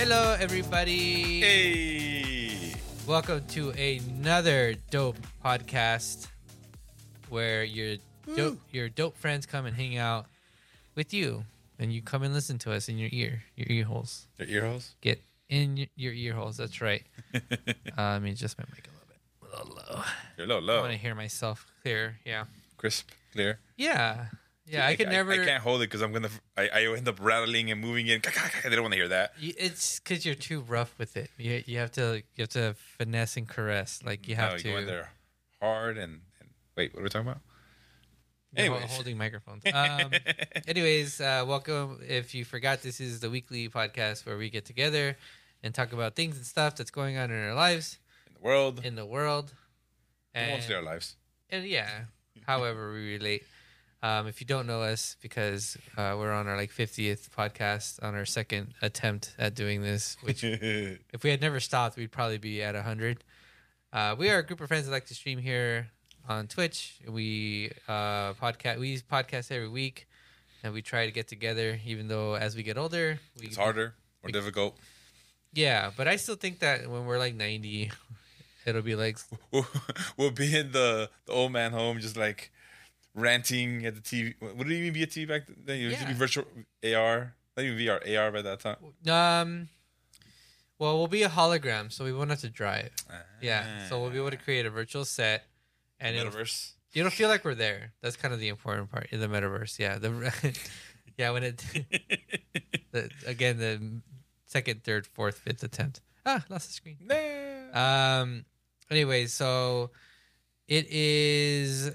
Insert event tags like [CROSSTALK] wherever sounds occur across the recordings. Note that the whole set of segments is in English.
Hello, everybody. Hey. Welcome to another dope podcast where your dope your dope friends come and hang out with you, and you come and listen to us in your ear, your ear holes. Your ear holes? Get in y- your ear holes. That's right. [LAUGHS] uh, I mean, just my mic a little bit, a little low. You're low, I low. want to hear myself clear. Yeah, Crisp, clear. yeah, yeah. I could never. I, can't hold it because I'm gonna. I, I end up rattling and moving in. I don't want to hear that. It's because you're too rough with it. You you have to you have to finesse and caress. Like you have No, to. go in there hard and, and wait. What are we talking about? You're Anyways. holding microphones. [LAUGHS] Um, anyways, uh, welcome. If you forgot, this is the weekly podcast where we get together and talk about things and stuff that's going on in our lives, In the world, in the world, and, mostly our lives. and yeah, however we relate. Um, if you don't know us, because uh, we're on our like 50th podcast, on our second attempt at doing this, which [LAUGHS] if we had never stopped, we'd probably be at 100. Uh, we are a group of friends that like to stream here on Twitch. We uh, podcast. We podcast every week, and we try to get together. Even though as we get older, we, it's harder, more difficult. Yeah, but I still think that when we're like 90, [LAUGHS] it'll be like We'll, [LAUGHS] we'll be in the, the old man home, just like ranting at the TV. Would it even be a TV back then? It used to be Yeah. virtual AR, not even VR, AR by that time. um. Well, we'll be a hologram, so we won't have to drive. Yeah, so we'll be able to create a virtual set, and it'll metaverse. It'll feel like we're there. That's kind of the important part in the metaverse. Yeah, the [LAUGHS] yeah when it [LAUGHS] the, again the second, third, fourth, fifth attempt. Ah, lost the screen. Nah. Um. Anyway, so it is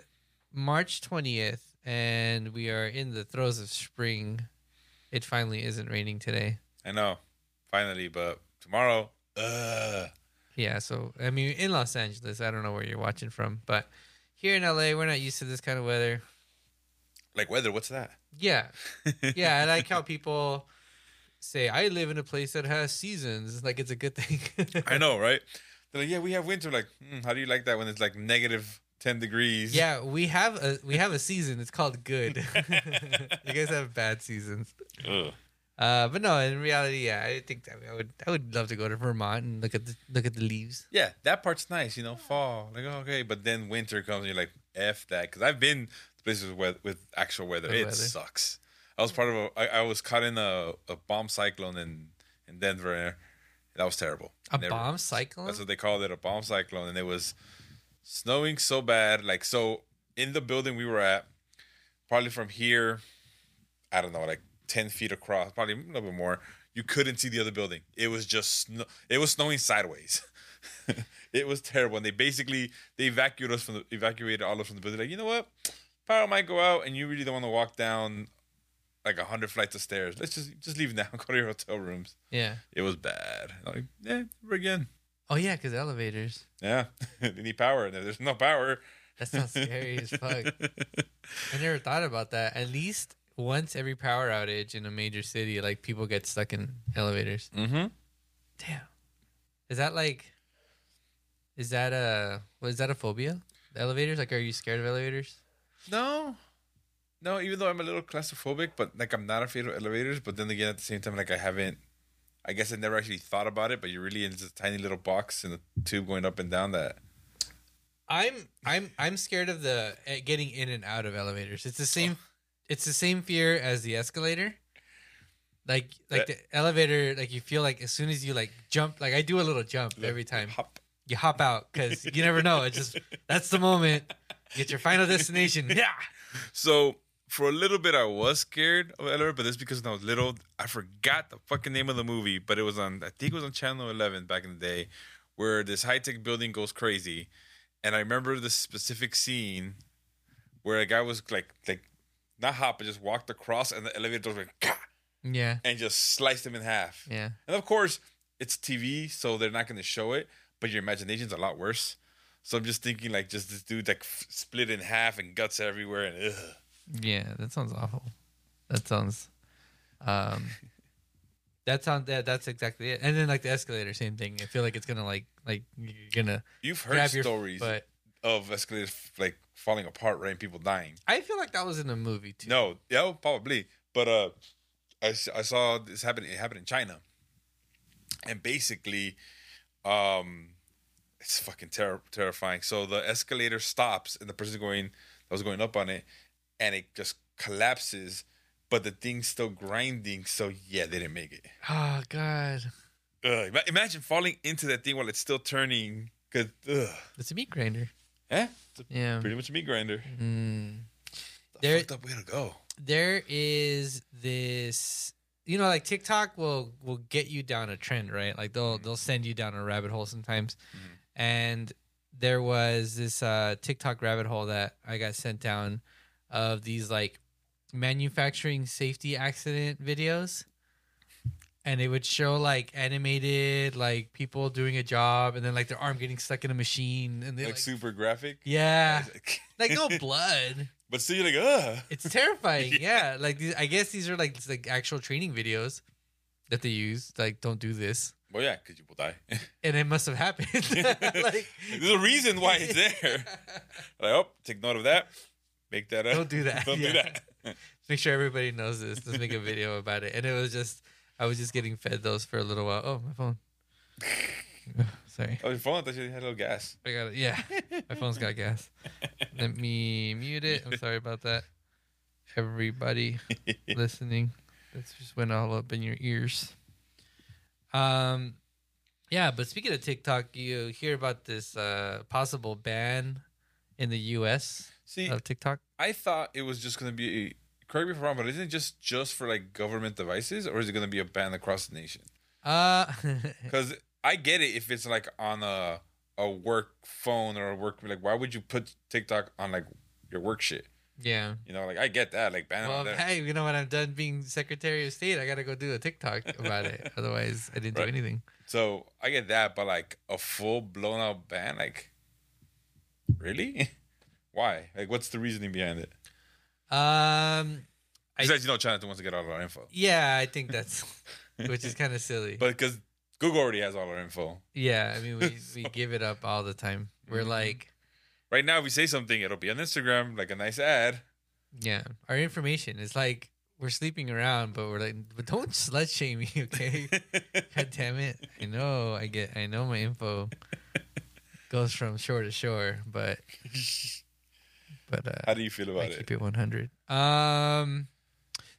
March twentieth, and we are in the throes of spring. It finally isn't raining today. I know, finally, but tomorrow, uh, Yeah, so I mean, in Los Angeles, I don't know where you're watching from, but here in LA, we're not used to this kind of weather. like weather. What's that? Yeah, [LAUGHS] yeah, I like how people say I live in a place that has seasons. Like it's a good thing. I know, [LAUGHS] right? They're like, yeah, we have winter. Like, hmm, how do you like that when it's like negative ten degrees? yeah, we have a we have a season. It's called good. [LAUGHS] you guys have bad seasons. Ugh. Uh, but no, in reality, yeah, I think that I would I would love to go to Vermont and look at the look at the leaves. Yeah, that part's nice, you know, fall. Like, oh, okay, but then winter comes and you're like, f that, because I've been to places with with actual weather. With it weather. sucks. I was part of a. I, I was caught in a, a bomb cyclone in in Denver. That was terrible. A Never- bomb cyclone. That's what they called it, a bomb cyclone, and it was snowing so bad. Like so, in the building we were at, probably from here, I don't know, like ten feet across, probably a little bit more. You couldn't see the other building. It was just snow. It was snowing sideways. [LAUGHS] it was terrible, and they basically they evacuated us from the evacuated all of us from the building. Like you know what, power might go out, and you really don't want to walk down like a hundred flights of stairs. Let's just just leave now. [LAUGHS] Go to your hotel rooms. yeah. It was bad. Like yeah, never again. Oh yeah, because elevators. Yeah, [LAUGHS] they need power, and if there's no power, That sounds scary as fuck. [LAUGHS] I never thought about that. At least once every power outage in a major city, like people get stuck in elevators. mm-hmm. Damn. Is that like? Is that a? Was that a phobia? The elevators? Like, are you scared of elevators? No, no. Even though I'm a little claustrophobic, but like I'm not afraid of elevators. But then again, at the same time, like I haven't. I guess I never actually thought about it, but you're really in this tiny little box in the tube going up and down. That I'm I'm I'm scared of the eh, getting in and out of elevators. It's the same. It's the same fear as the escalator. Like like the elevator, like you feel like as soon as you like jump, like I do a little jump every time. hop. you hop out because you never know. It's just that's the moment. Get your final destination. [LAUGHS] Yeah. So for a little bit, I was scared of elevator, but that's because when I was little, I forgot the fucking name of the movie, but it was on. I think it was on Channel Eleven back in the day, where this high tech building goes crazy, and I remember this specific scene where a guy was like like not hop, but just walked across, and the elevator went "Gah!" Yeah. and just sliced him in half. Yeah. And of course, it's TV, so they're not going to show it, but your imagination's a lot worse. So I'm just thinking like just this dude like f- split in half and guts everywhere and ugh. Yeah. That sounds awful. That sounds. Um. [LAUGHS] That sounds. That, that's exactly it. And then like the escalator, same thing. I feel like it's gonna like like you're gonna You've heard grab your stories But of escalators like falling apart, right? And people dying. I feel like that was in a movie too. No, yeah, probably. But uh, I, I saw this happen. It happened in China. and basically, um, it's fucking ter- terrifying. So the escalator stops, and the person going that was going up on it, and it just collapses, but the thing's still grinding. So yeah, they didn't make it. Oh [SIGHS] God, Ugh, imagine falling into that thing while it's still turning. Cause ugh. it's a meat grinder. Eh? It's a- Yeah. pretty much a meat grinder. Mm. The There- fucked up way to go. There is this, you know, like TikTok will will get you down a trend, right? Like they'll they'll send you down a rabbit hole sometimes. Mhm. And there was this uh, TikTok rabbit hole that I got sent down of these like manufacturing safety accident videos. And it would show like animated like people doing a job and then like their arm getting stuck in a machine and they Like, like, super graphic. yeah [LAUGHS] like no blood But still, you're like, ugh. it's terrifying Yeah. [LAUGHS] yeah, like these, i guess these are like like actual training videos that they use like don't do this Well, yeah, because you will die. [LAUGHS] and it must have happened like There's a reason why it's there. Like, oh, take note of that. Make that up. Don't do that. [LAUGHS] Don't Yeah. do that. [LAUGHS] make sure everybody knows this let's make a video about it and it was just i was just getting fed those for a little while oh my phone [LAUGHS] sorry Oh, your phone. I thought you had a little gas. i got it yeah my phone's got gas let me mute it i'm sorry about that everybody listening. That's just went all up in your ears. Um, yeah, but speaking of TikTok, you hear about this uh, possible ban in the U.S. See, of TikTok. I thought it was just going to be. Correct me if I'm wrong, but isn't it just just for like government devices, or is it going to be a ban across the nation? Uh, [LAUGHS] Because I get it if it's like on a a work phone or a work like why would you put TikTok on like your work shit? yeah. You know, like I get that, like ban Well, hey, you know when I'm done being Secretary of State, I gotta go do a TikTok about it. [LAUGHS] Otherwise, I didn't Right. do anything. So I get that, but like a full blown out ban, like really? [LAUGHS] Why? Like, what's the reasoning behind it? Um, I- Besides, you know, China wants to get all our info, yeah, I think that's [LAUGHS] which is kind of silly. but because Google already has all our info. yeah, I mean, we [LAUGHS] we give it up all the time. We're Mhm. like. Right now, if we say something, it'll be on Instagram, like a nice ad. Yeah, our information is like we're sleeping around, but we're like, but don't slut shame me, [LAUGHS] okay? God damn it! I know I get, I know my info goes from shore to shore, but but uh, How do you feel about I about keep it? it one hundred. Um,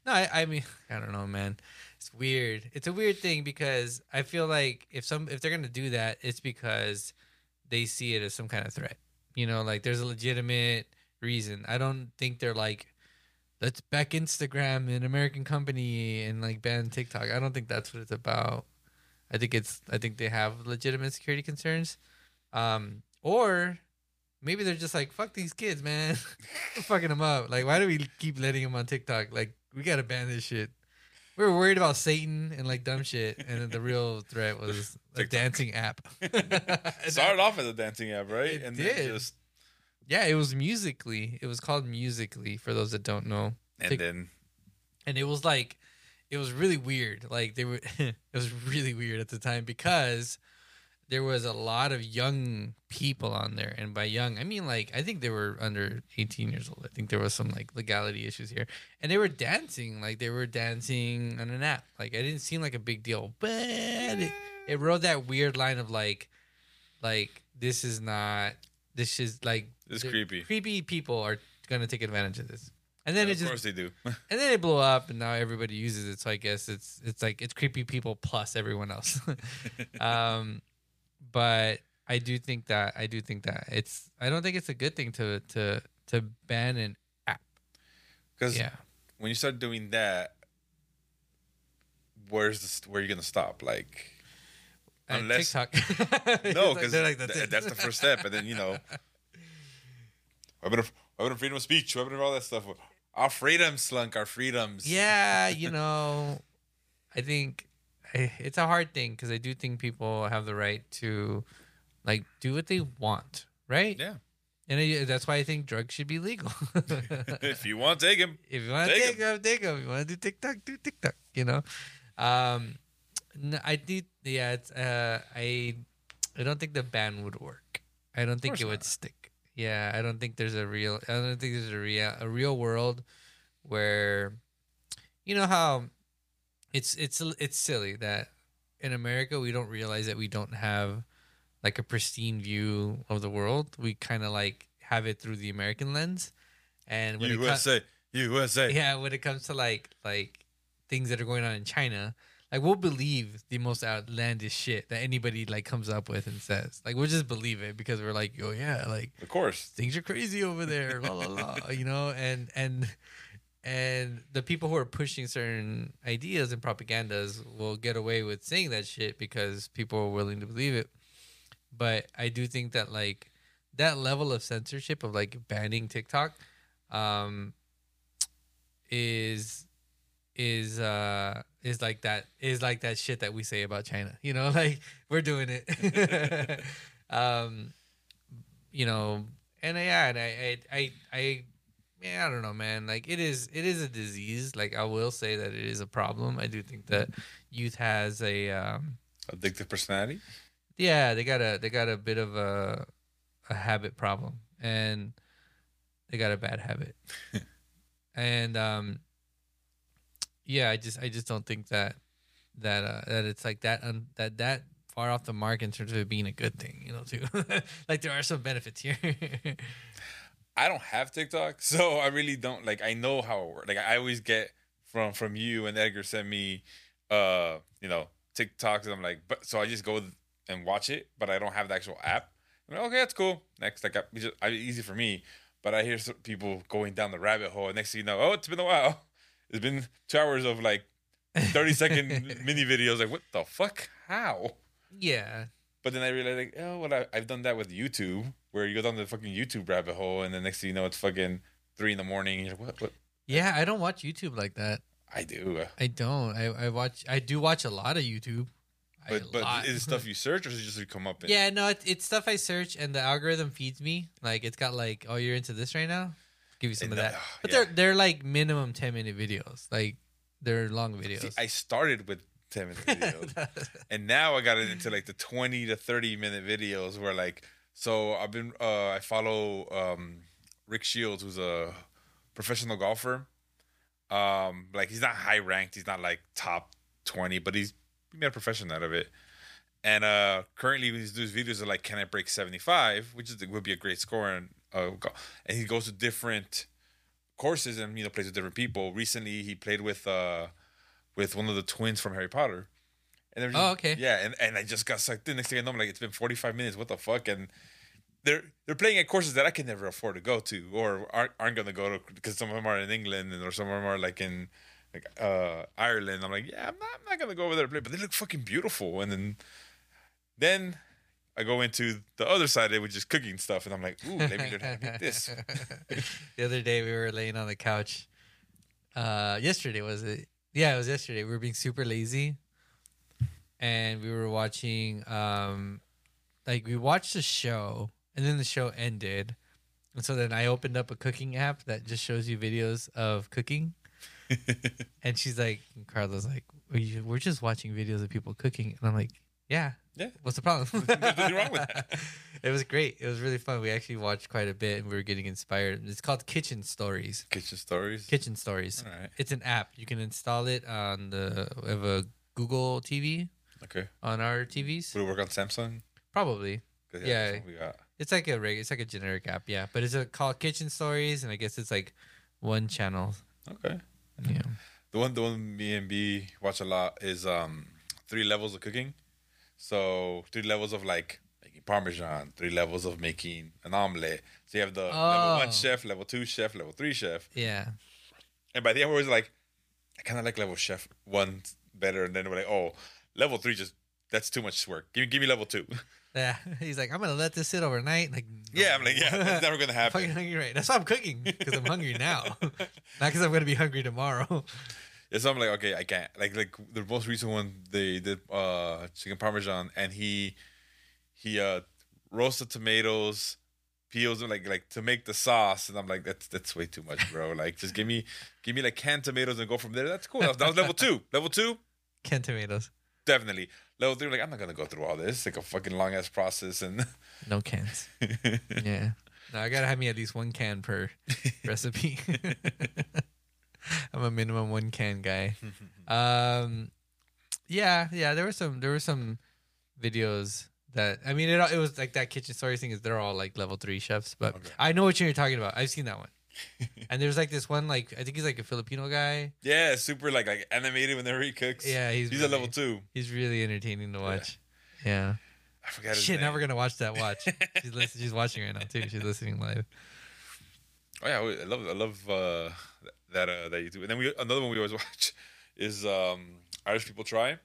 no, I, I mean, [LAUGHS] I don't know, man. It's weird. It's a weird thing because I feel like if some if they're gonna do that, it's because they see it as some kind of threat. You know, like there's a legitimate reason. I don't think they're like, let's back Instagram, an American company, and like ban TikTok. I don't think that's what it's about. I think it's I think they have legitimate security concerns. Um, or maybe they're just like, fuck these kids, man. [LAUGHS] We're fucking them up. Like, why do we keep letting them on TikTok? Like, we gotta ban this shit. We were worried about Satan and like dumb shit, and then the real threat was a [LAUGHS] TikTok. dancing app. [LAUGHS] It started off as a dancing app, right? It and did. then just yeah, it was Musical.ly. It was called Musical.ly for those that don't know. and Tik- then and it was like it was really weird like they were it was really weird at the time because there was a lot of young people on there. And by young i mean like i think they were under 18 years old. I think there was some like legality issues here. And they were dancing like they were dancing on an app. Like i didn't seem like a big deal but it, it rode that weird line of like like this is not this is like this creepy. creepy people are gonna take advantage of this. And then And it just, of course they do. [LAUGHS] and then it blew up and now everybody uses it. So i guess it's it's like it's creepy people plus everyone else. [LAUGHS] Um but i do think that i do think that it's i don't think it's a good thing to to to ban an app Because yeah when you start doing that, where's the where are you gonna stop? Like, At Unless- tiktok [LAUGHS] no, [LAUGHS] because they're like, that's, th- that's the first step, and then you know, [LAUGHS] weapon of weapon of freedom of speech, weapon of all that stuff. Our freedoms, slunk. Our freedoms. yeah you know i think it's a hard thing because i do think people have the right to like do what they want right yeah. and I, that's why i think drugs should be legal [LAUGHS] if you [LAUGHS] want, take them. If you want to Take them, take them. If you want to do TikTok, do TikTok. You know, um, no, I did. Yeah, it's. Uh, I, I don't think the ban would work. I don't think it would not. stick. Yeah, I don't think there's a real. I don't think there's a real a real world where, you know how, it's it's it's silly that in America we don't realize that we don't have like a pristine view of the world. We kind of like have it through the American lens, and when it co- USA, USA. yeah, when it comes to like like things that are going on in China, like we'll believe the most outlandish shit that anybody like comes up with and says. Like we'll just believe it because we're like, oh yeah, like Of course. things are crazy over there, la la la, [LAUGHS] you know, and and and the people who are pushing certain ideas and propagandas will get away with saying that shit because people are willing to believe it. But I do think that like that level of censorship of like banning TikTok um is is uh is like that is like that shit that we say about China. You know, [LAUGHS] like we're doing it. [LAUGHS] [LAUGHS] um you know, and yeah, and I I I, I yeah, I don't know, man. Like it is it is a disease. Like I will say that it is a problem. I do think that youth has a um Addictive personality. yeah, they got a they got a bit of a a habit problem and they got a bad habit. [LAUGHS] and um yeah, I just I just don't think that that uh that it's like that un, that that far off the mark in terms of it being a good thing, you know, too. [LAUGHS] like there are some benefits here. [LAUGHS] I don't have TikTok, [LAUGHS] so I really don't like. I know how it works. Like I always get from from you and Edgar send me, uh, you know, TikToks, and I'm like, but so I just go and watch it, but I don't have the actual app. I'm like, okay, that's cool. Next, like, I, it's just, I, easy for me. But I hear people going down the rabbit hole. And next thing you know, oh, it's been a while. [LAUGHS] It's been two hours of like 30 second [LAUGHS] mini videos. Like, what the fuck? How? yeah. But then I realized, like, oh, well, I, I've done that with YouTube, where you go down the fucking YouTube rabbit hole, and the next thing you know, it's fucking three in the morning. You're like, what? What? Yeah, I don't watch YouTube like that. I do. I don't. I, I watch I do watch a lot of YouTube. But but lot. is it stuff [LAUGHS] you search, or is it just you come up? And, Yeah, no, it, it's stuff I search and the algorithm feeds me. Like it's got like, oh, you're into this right now. Give you some And of that- that. oh, But yeah. they're they're like minimum ten minute videos. Like they're long videos. See, I started with 10 minute [LAUGHS] videos, and now I got it into like the 20 to 30 minute videos where like, so I've been, uh, I follow um, Rick Shiels, who's a professional golfer. Um, like he's not high ranked, he's not like top 20, but he's he made a profession out of it. And uh, currently, these videos are like, "Can I break 75?" Which is would be a great score, and uh, and he goes to different courses and you know plays with different people. Recently, he played with uh with one of the twins from Harry Potter. And they're just, Oh, okay. Yeah, and, and I just got sucked in. Next thing I know, I'm like, it's been 45 minutes. What the fuck? And they're they're playing at courses that I can never afford to go to, or aren't, aren't going to go to because some of them are in England, and or some of them are like in like uh Ireland. I'm like, yeah, I'm not, I'm not going to go over there to play, but they look fucking beautiful. And then then I go into the other side of it, which is cooking stuff, and I'm like, ooh, let me learn how to make this. [LAUGHS] the other day we were laying on the couch. Uh, yesterday was it? Yeah, it was yesterday. We were being super lazy, and we were watching. Um, like we watched the show, and then the show ended, and so then I opened up a cooking app that just shows you videos of cooking. [LAUGHS] and she's like, Carla's like, "We- we're just watching videos of people cooking, and I'm like, yeah, Yeah. What's the problem? [LAUGHS] Nothing wrong with that. [LAUGHS] It was great. It was really fun. We actually watched quite a bit, and we were getting inspired. It's called Kitchen Stories. Kitchen stories. Kitchen Stories. All right. It's an app. You can install it on the. We have a Google TV Okay. on our TVs. Would it work on Samsung? Probably. Yeah. what we got. It's like a reg. It's like a generic app. Yeah, but it's a, called Kitchen Stories, and I guess it's like one channel. Okay. Yeah. The one, the one me and B watch a lot is um three levels of cooking. So three levels of like making parmesan, three levels of making an omelet. So you have the level Oh. one chef, level two chef, level three chef, Yeah. and by the end we're always like, I kind of like level chef one better, and then we're like, oh, level three just that's too much work. Give me, give me level two. [LAUGHS] Yeah. [LAUGHS] He's like, I'm gonna let this sit overnight. Like. yeah, I'm like, yeah, that's never gonna [LAUGHS] I'm happen. hungry right. That's why I'm cooking because I'm hungry now, not because I'm gonna be hungry tomorrow. Yeah, so I'm like, okay, I can't. Like, like the most recent one, they did uh chicken parmesan, and he he uh roasted tomatoes, peels them like like to make the sauce, and I'm like, that's that's way too much, bro. Like, just give me give me like canned tomatoes and go from there. That's cool. That was, that was level two. Level two, Canned tomatoes, definitely. Level three, like I'm not gonna go through all this. It's like a fucking long ass process, and [LAUGHS] no cans. [LAUGHS] Yeah. No, I gotta have me at least one can per [LAUGHS] recipe. I'm a minimum one can guy. Um, Yeah, yeah. There were some. There were some videos that I mean, it it was like that kitchen story thing. Is they're all like level three chefs, but Okay. I know what you're talking about. I've seen that one. [LAUGHS] and there's like this one, like I think he's like a Filipino guy. Yeah, super like like animated whenever he cooks. Yeah, he's he's really, a level two. He's really entertaining to watch. Yeah. I forgot his Shit, name. now we're gonna watch that watch. [LAUGHS] she's listening, she's watching right now too. She's listening live. Oh yeah, I love I love uh, that uh, that YouTube. And then we another one we always [LAUGHS] watch is um, Irish People Try.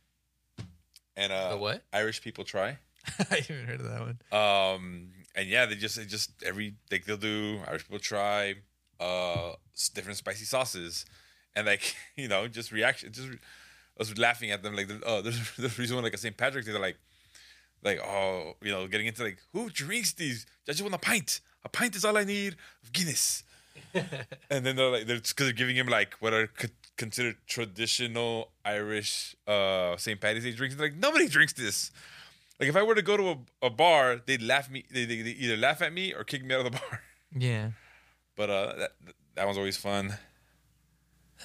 And uh, The what? Irish People Try. I haven't heard of that one. Um, and yeah, they just they just every like they'll do Irish People Try, uh, different spicy sauces, and like [LAUGHS] you know just reaction. Just I was laughing at them like oh there's [LAUGHS] there's reason why like a St. Patrick's Day they're like like oh you know getting into like who drinks these? I just want a pint. A pint is all I need of Guinness. [LAUGHS] and then they're like they're because they're giving him like what are co- considered traditional Irish uh St. Patty's Day drinks. They're like nobody drinks this. Like if I were to go to a, a bar, they'd laugh me. They they they either laugh at me or kick me out of the bar. Yeah, But uh, that that one's always fun.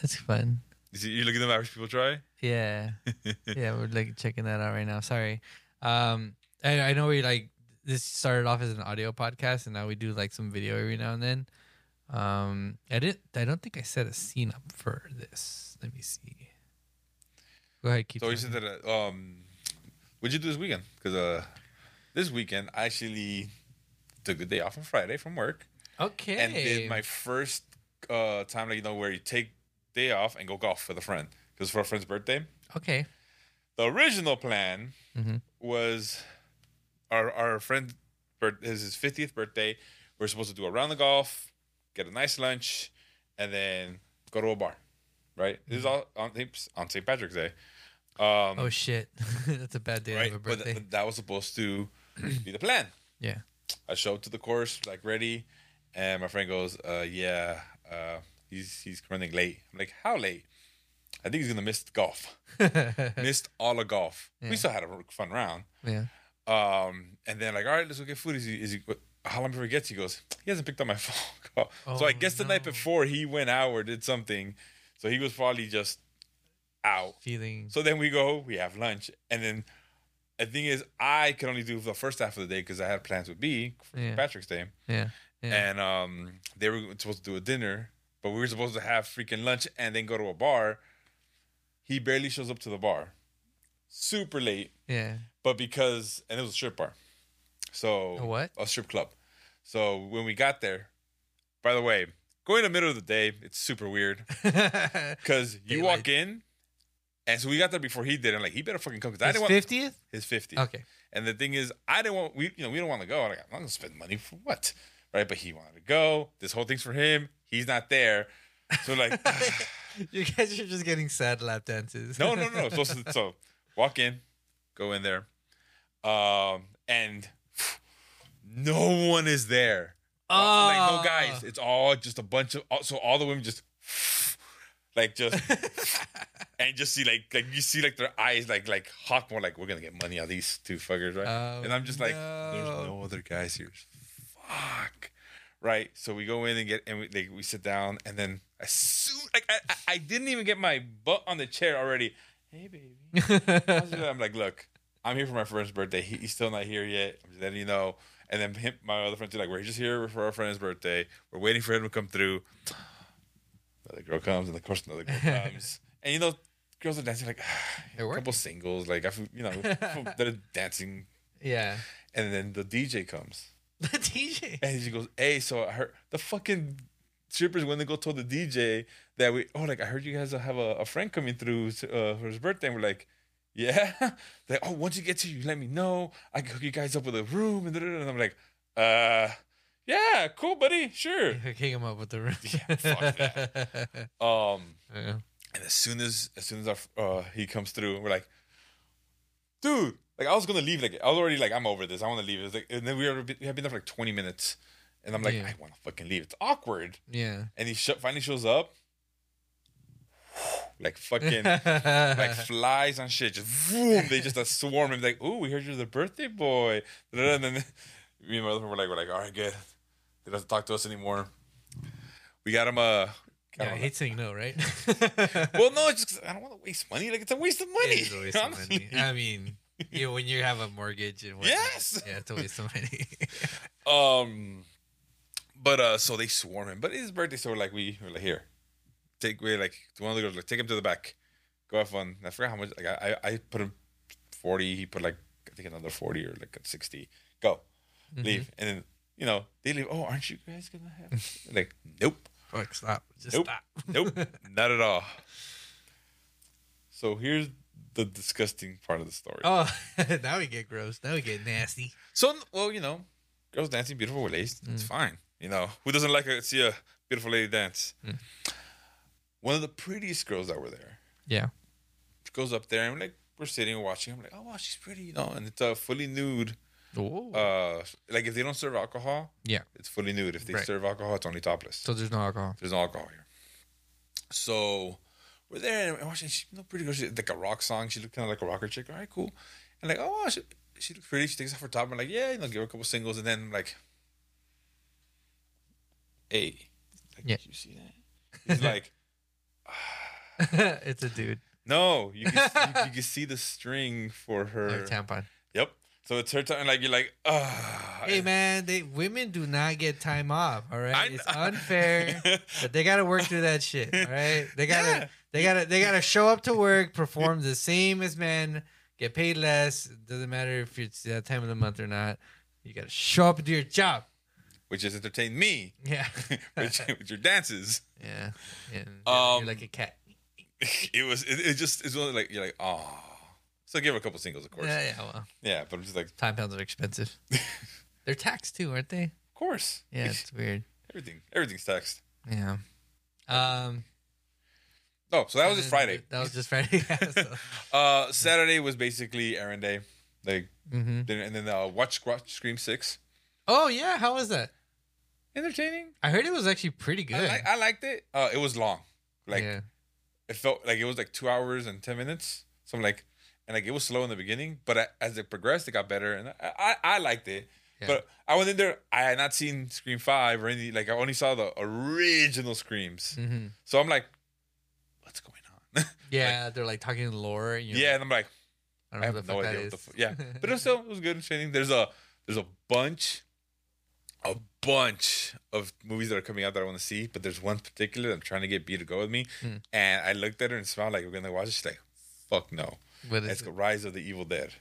that's fun. You see, you look at them Irish people try. Yeah, [LAUGHS] yeah, we're like checking that out right now. Sorry, um, I, I know we like this started off as an audio podcast, and now we do like some video every now and then. Um, I didn't. I don't think I set a scene up for this. Let me see. Go ahead, keep. So you said that. Uh, um, what'd you do this weekend? Because uh, this weekend I actually took the day off on Friday from work okay, and did my first uh time like you know where you take day off and go golf with a friend because for a friend's birthday. okay. The original plan Mhm. was our our friend birth his his fiftieth birthday. We're supposed to do a round of golf, get a nice lunch, and then go to a bar. Right? This is all on on St. Patrick's Day. Um, Oh shit, [LAUGHS] that's a bad day right? have a But birthday. th- that was supposed to be the plan. [CLEARS THROAT] yeah. I show up to the course like ready, and my friend goes, uh, "Yeah, uh, he's he's running late." I'm like, "How late?" I think he's gonna miss golf. [LAUGHS] Missed all of golf. Yeah. We still had a fun round. yeah. Um, and then like, all right, let's go get food. Is he? Is he? How long before he gets? He goes, he hasn't picked up my [LAUGHS] phone. call. Oh, so I Oh, guess the night before he went out or did something, so he was probably just out. Feeling. So then we go, we have lunch, and then the thing is, I could only do the first half of the day because I had plans with B for Yeah. Patrick's Day, Yeah. Yeah. and um, they were supposed to do a dinner, but we were supposed to have freaking lunch and then go to a bar. He barely shows up to the bar, super late yeah. but because and it was a strip bar so A what? a strip club so when we got there by the way going in the middle of the day it's super weird [LAUGHS] because you walk in and so we got there before he did and like he better fucking come because i didn't want fiftieth. his 50 Okay. and the thing is i didn't want we you know we don't want to go I'm, like, I'm not gonna spend money for what right but he wanted to go this whole thing's for him he's not there so like [LAUGHS] [SIGHS] You guys are just getting sad lap dances. No, no, no. So, so, so walk in, go in there, um, and no one is there. Oh, Like no guys. It's all just a bunch of. So all the women just like just [LAUGHS] and just see like like you see like their eyes like like hawk more like we're gonna get money out of these two fuckers right. Oh, and I'm just like there's no. no other guys here. Fuck. Right. So we go in and get and we like, we sit down and then as soon like I, I I didn't even get my butt on the chair already. Hey baby. [LAUGHS] I'm like, look, I'm here for my friend's birthday. He, he's still not here yet. I'm just letting you know. And then him, my other friends are like, we're just here for our friend's birthday. We're waiting for him to come through. Another girl comes, and of course another girl [LAUGHS] comes. and you know, girls are dancing like They're a couple singles, like I, feel- you know, [LAUGHS] that are dancing. yeah. And then the DJ comes, [LAUGHS] The DJ. and she goes, "Hey, so I heard the fucking strippers when they go told the DJ that we, oh, like I heard you guys have a, a friend coming through uh, for his birthday." And we're like, "Yeah." [LAUGHS] like, oh, once you get to you, let me know. I can hook you guys up with a room, and, and I'm like, "Uh, yeah, cool, buddy, sure." [LAUGHS] Hooking him up with the room. Yeah, fuck that. Um, yeah. and as soon as as soon as our, uh, he comes through, we're like, "Dude." Like I was gonna leave. Like I was already like I'm over this. I want to leave. It was like, and then we were we had been there for like 20 minutes, and I'm like Yeah. I want to fucking leave. It's awkward. Yeah. and he sh- finally shows up, [SIGHS] like fucking [LAUGHS] like flies on shit. Just boom, they just uh, swarm him. Like, ooh, we heard you're the birthday boy. [LAUGHS] And then me and my other friend were like, we're like, all right, good. They doesn't talk to us anymore. We got him a I Yeah, I don't hate saying no, right? well, no, [LAUGHS] it's just 'cause I don't want to waste money. Like it's a waste of money. It is a waste of money. I mean, [LAUGHS] you know, when you have a mortgage and whatnot, Yes. yeah, it's a waste of money. Um, but uh, so they swarm him. But it's his birthday, so we're like, we were like, here, take we like one of the girls like take him to the back, go have fun. I forgot how much. Like I, I I put him forty. He put like I think another forty or like sixty. Go, leave, and then you know they leave. Oh, aren't you guys gonna have? [LAUGHS] like, nope, Fuck, stop. Just nope, stop. nope, [LAUGHS] not at all. So here's the disgusting part of the story. Oh, [LAUGHS] now we get gross. Now we get nasty. So, well, you know, girls dancing beautiful with lace. It's fine. You know, who doesn't like to see a beautiful lady dance? One of the prettiest girls that were there Yeah. goes up there and like we're sitting and watching. I'm like, oh wow, she's pretty, you know, and it's uh, fully nude. Oh. Uh, like if they don't serve alcohol, yeah. it's fully nude. If they Right. serve alcohol, it's only topless. So there's no alcohol. There's no alcohol here. So we're there and watching. She, know, pretty. She like a rock song. She looked kind of like a rocker chick. All right, cool. And like, oh, she, she looks pretty. She takes off her top. I'm like, yeah, you know, give her a couple singles, and then like, hey, like, Yeah. did you see that? He's [LAUGHS] like, [LAUGHS] it's a dude. no, you can, you, you can see the string for her. Tampon. Yep. So it's her time. Like you're like, ah. Hey man, they women do not get time off. All right, I it's [LAUGHS] unfair, but they got to work through that shit. All right, they gotta, Yeah. They gotta, they gotta show up to work, perform the same as men, get paid less. Doesn't matter if it's that time of the month or not. You gotta show up and do your job. Which has entertained me Yeah, [LAUGHS] with, with your dances. yeah. And Um, you're like a cat. [LAUGHS] It was. It, it just. It's only like you're like, oh. So give her a couple singles, of course. Yeah, yeah. Well, Yeah, but I'm just like, time pounds are expensive. [LAUGHS] They're taxed too, aren't they? of course. Yeah, it's weird. everything, everything's taxed. Yeah. Um. Oh, so that was just Friday. That was just Friday. [LAUGHS] Yeah, so. [LAUGHS] Uh, Saturday was basically errand day. Like, hmm then- and then uh, watch, watch Scream Six. Oh yeah, how was that? Entertaining. I heard it was actually pretty good. li- I liked it. Uh, it was long. Like yeah. it felt like it was like two hours and ten minutes. So I'm like, and like it was slow in the beginning, but I, as it progressed, it got better, and I I, I liked it. Yeah. But I went in there. I had not seen Scream Five or any. Like I only saw the original Screams. hmm So I'm like, what's going on? [LAUGHS] Yeah, they're like talking lore. And yeah, like, and I'm like, I I don't know have what no idea what the fuck. fu- yeah, but it was still it was good entertaining. There's a there's a bunch, a bunch of movies that are coming out that I want to see, but there's one particular I'm trying to get B to go with me, Hmm. and I looked at her and smiled like we're gonna watch it. She's like, "Fuck no!" What is It's it? the Rise of the Evil Dead.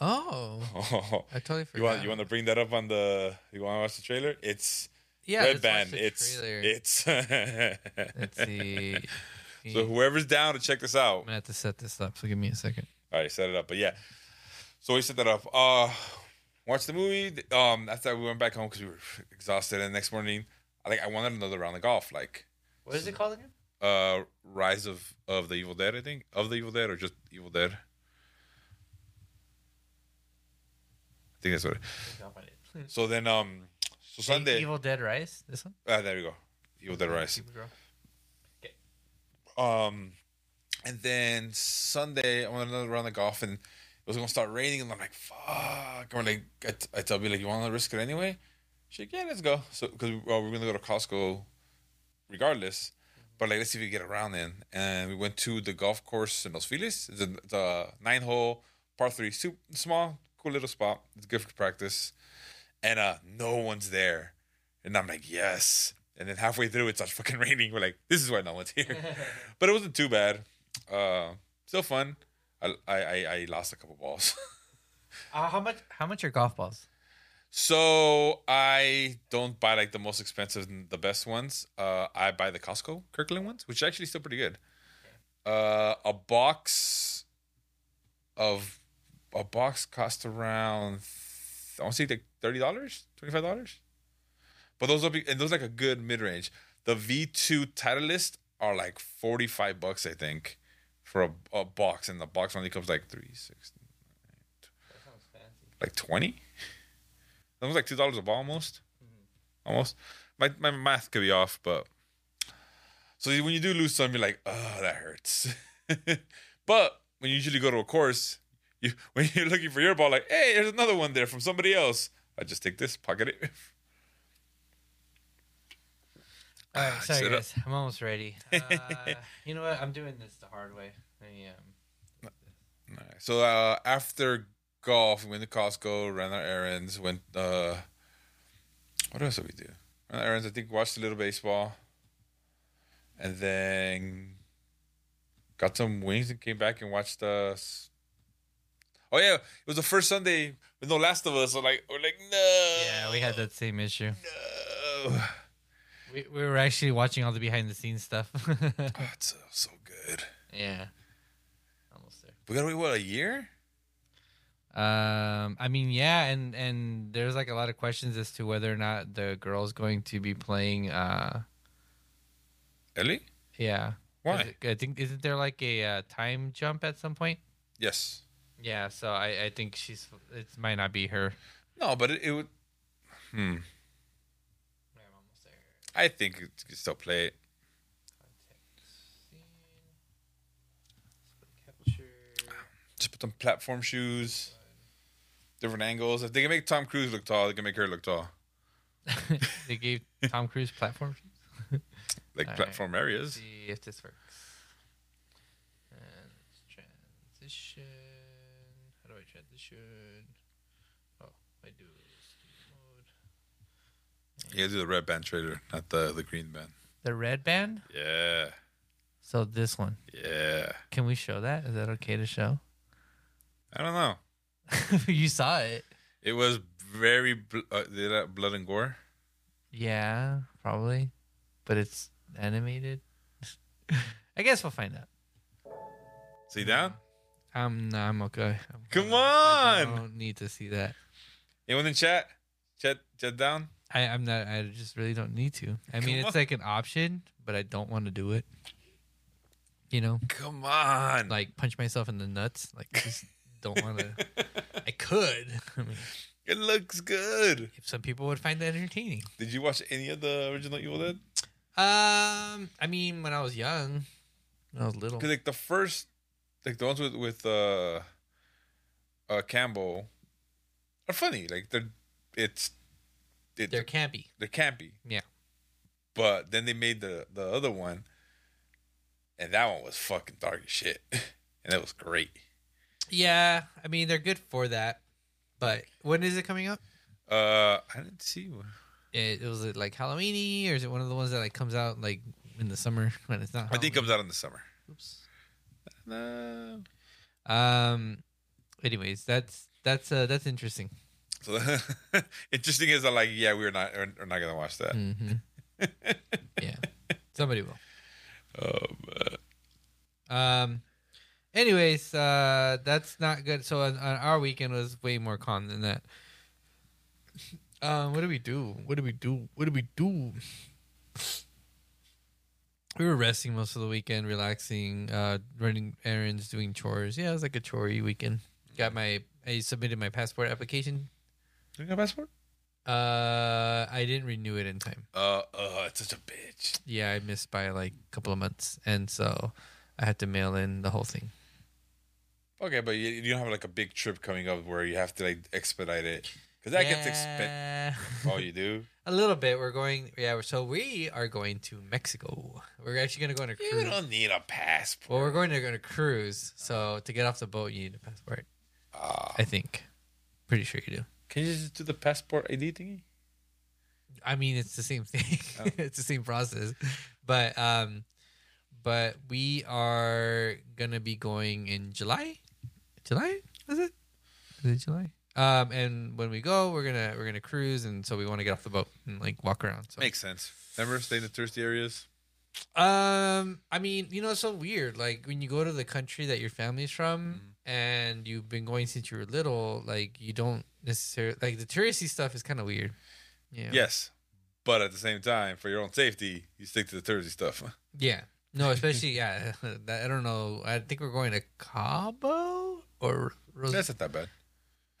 Oh, Oh, [LAUGHS] I totally forgot. you want you want to bring that up on the you want to watch the trailer? It's yeah, Red Band. It's trailer. it's. [LAUGHS] Let's see. So whoever's down to check this out, I'm gonna have to set this up. So give me a second. All right, set it up. But yeah, so we set that up. Uh, watched the movie. Um, after we went back home because we were exhausted, and the next morning, I like I wanted another round of golf, like What is it called again? uh, Rise of of the Evil Dead. I think of the Evil Dead or just Evil Dead. I think that's what. It, [LAUGHS] so then, um, so Sunday. Evil Dead Rise. This one. Ah, there we go. Evil Dead Rise. Going. Um, and then Sunday, I went another round of golf, and it was gonna start raining, and I'm like, "Fuck!" I'm like, I, t- I tell me like, "You want to risk it anyway?" She's like, "Yeah, let's go." So because well, we're gonna go to Costco, regardless. But like, let's see if we get around in. And we went to the golf course in Los Feliz. A nine hole par three, super small, cool little spot. It's good for practice. And uh, no one's there. And I'm like, yes. And then halfway through, it starts [LAUGHS] fucking raining. We're like, this is why no one's here. [LAUGHS] but it wasn't too bad. Uh, still fun. I, I, I- lost a couple balls. [LAUGHS] Uh, how much? How much are golf balls? so I don't buy like the most expensive and the best ones. Uh, I buy the Costco Kirkland ones, which are actually still pretty good. Uh, a box of a box costs around I want to say like thirty dollars, twenty five dollars. But those be and those are like a good mid range. The V two Titleist are like forty five bucks, I think, for a, a box, and the box only comes like three six, like twenty. That was like two dollars a ball almost, almost. My my math could be off, but so when you do lose some, you're like, oh, that hurts. [LAUGHS] but when you usually go to a course, you [LAUGHS] when you're looking for your ball, like, hey, there's another one there from somebody else. I just take this, pocket it. [LAUGHS] All right, Ah, sorry shut up. guys, I'm almost ready. [LAUGHS] Uh, you know what? I'm doing this the hard way. I um, Alright, So uh, after golf, we went to Costco, ran our errands, went. Uh, what else did we do? Ran our errands. I think watched a little baseball, and then got some wings and came back and watched us. Oh yeah, it was the first Sunday with no Last of Us. So like we're like no. yeah, we had that same issue. No. We, we were actually watching all the behind the scenes stuff. Oh, [LAUGHS] it's so, so good. yeah, almost there. We gotta wait what a year? Um, I mean, yeah, and and there's like a lot of questions as to whether or not the girl's going to be playing. Uh, Ellie? yeah. Why? It- I think isn't there like a uh, time jump at some point? Yes. Yeah, so I I think she's it might not be her. No, but it, it would. Hmm. I'm almost there. I think you can still play it. Just put some platform shoes, different angles. If they can make Tom Cruise look tall, they can make her look tall. [LAUGHS] they gave Tom Cruise platform. Shoes? [LAUGHS] like Alright. platform areas. see if this works. And transition. How do I transition? Oh, I do sleep mode. You gotta do the red band trader, not the the green band. The red band. Yeah, So this one. yeah. Can we show that? Is that okay to show? I don't know. [LAUGHS] you saw it. It was very bl- uh, did that blood and gore. Yeah, probably. But it's animated. [LAUGHS] I guess we'll find out. See down? Um, no, I'm okay. I'm Come fine. I on. don't need to see that. Anyone in chat? Chat, chat down. I, I'm not. I just really don't need to. I mean, Come it's on. like an option, but I don't want to do it. You know, Come on. like punch myself in the nuts. Like, I just don't want to. [LAUGHS] I could. [LAUGHS] I mean, it looks good. if some people would find that entertaining. Did you watch any of the original Evil Dead? Um, I mean, when I was young, when I was little. Because like the first, like the ones with with uh, uh Campbell, are funny. Like they're it's it, They're campy. they're campy. Yeah. But then they made the the other one, and that one was fucking dark as shit, [LAUGHS] and that was great. Yeah, I mean, they're good for that. But when is it coming up? Uh, I didn't see one. It, was it like Halloweeny, or is it one of the ones that like comes out like in the summer [LAUGHS] when it's not? I think it comes out in the summer. Oops. No. Um. Anyways, that's that's uh that's interesting. So [LAUGHS] interesting is that like yeah we're not we're, not gonna watch that. hmm [LAUGHS] yeah, somebody will. Um, uh, Um. Anyways, uh, that's not good. So on, on our weekend was way more calm than that. [LAUGHS] Um, what did we do? What did we do? What did we do? We were resting most of the weekend, relaxing, uh, running errands, doing chores. Yeah, it was like a chorey weekend. Got my, I submitted my passport application. You got a passport? Uh, I didn't renew it in time. Uh, uh, it's such a bitch. Yeah, I missed by like a couple of months, and so I had to mail in the whole thing. Okay, but you, you don't have like a big trip coming up where you have to like expedite it because that gets expensive. Oh, you do? [LAUGHS] A little bit. We're going. Yeah. So we are going to Mexico. We're actually going to go on a cruise. You don't need a passport. Well, we're going to go on a cruise. So to get off the boat, you need a passport. Ah. I think. Pretty sure you do. Can you just do the passport ID thingy? I mean, it's the same thing. Oh. [LAUGHS] it's the same process. But um, but we are gonna be going in July. July is it? Is it July? Um, and when we go, we're gonna we're gonna cruise, and so we want to get off the boat and like walk around. So Makes sense. Never stay in the touristy areas. Um, I mean, you know, it's so weird. Like when you go to the country that your family's from, and you've been going since you were little, like you don't necessarily like the touristy stuff is kind of weird. Yeah. Yes, but at the same time, for your own safety, you stick to the touristy stuff. [LAUGHS] Yeah. No, especially yeah. [LAUGHS] I don't know. I think we're going to Cabo or Ros- That's not that bad.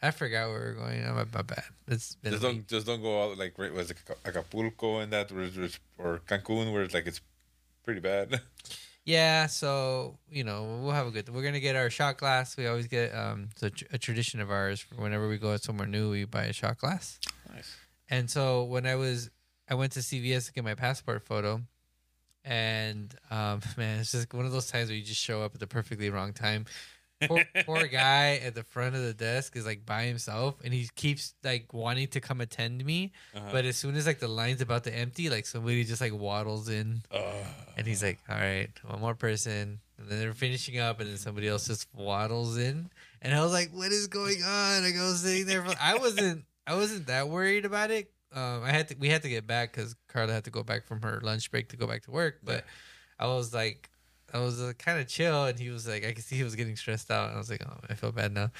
I forgot where we're going. I'm my bad. It's been Just don't week. just don't go out like right was it Acapulco and that it's- or Cancun where it's like it's pretty bad. [LAUGHS] Yeah, so you know we'll have a good. We're gonna get our shot glass. We always get um. It's a, tr- a tradition of ours. Whenever we go somewhere new, we buy a shot glass. Nice. And so when I was I went to CVS to get my passport photo, and um, [LAUGHS] man, it's just one of those times where you just show up at the perfectly wrong time. Poor, [LAUGHS] poor guy at the front of the desk is like by himself, and he keeps like wanting to come attend me, Uh-huh. but as soon as like the line's about to empty, like somebody just like waddles in, Ugh. and he's like, "All right, one more person," and then they're finishing up, and then somebody else just waddles in, and I was like, "What is going on?" I was sitting there, for, I wasn't, I wasn't that worried about it. Um, I had to, we had to get back because Carla had to go back from her lunch break to go back to work, but I was like, I was uh, kind of chill, and he was like, I could see he was getting stressed out, and I was like, "Oh, I feel bad now."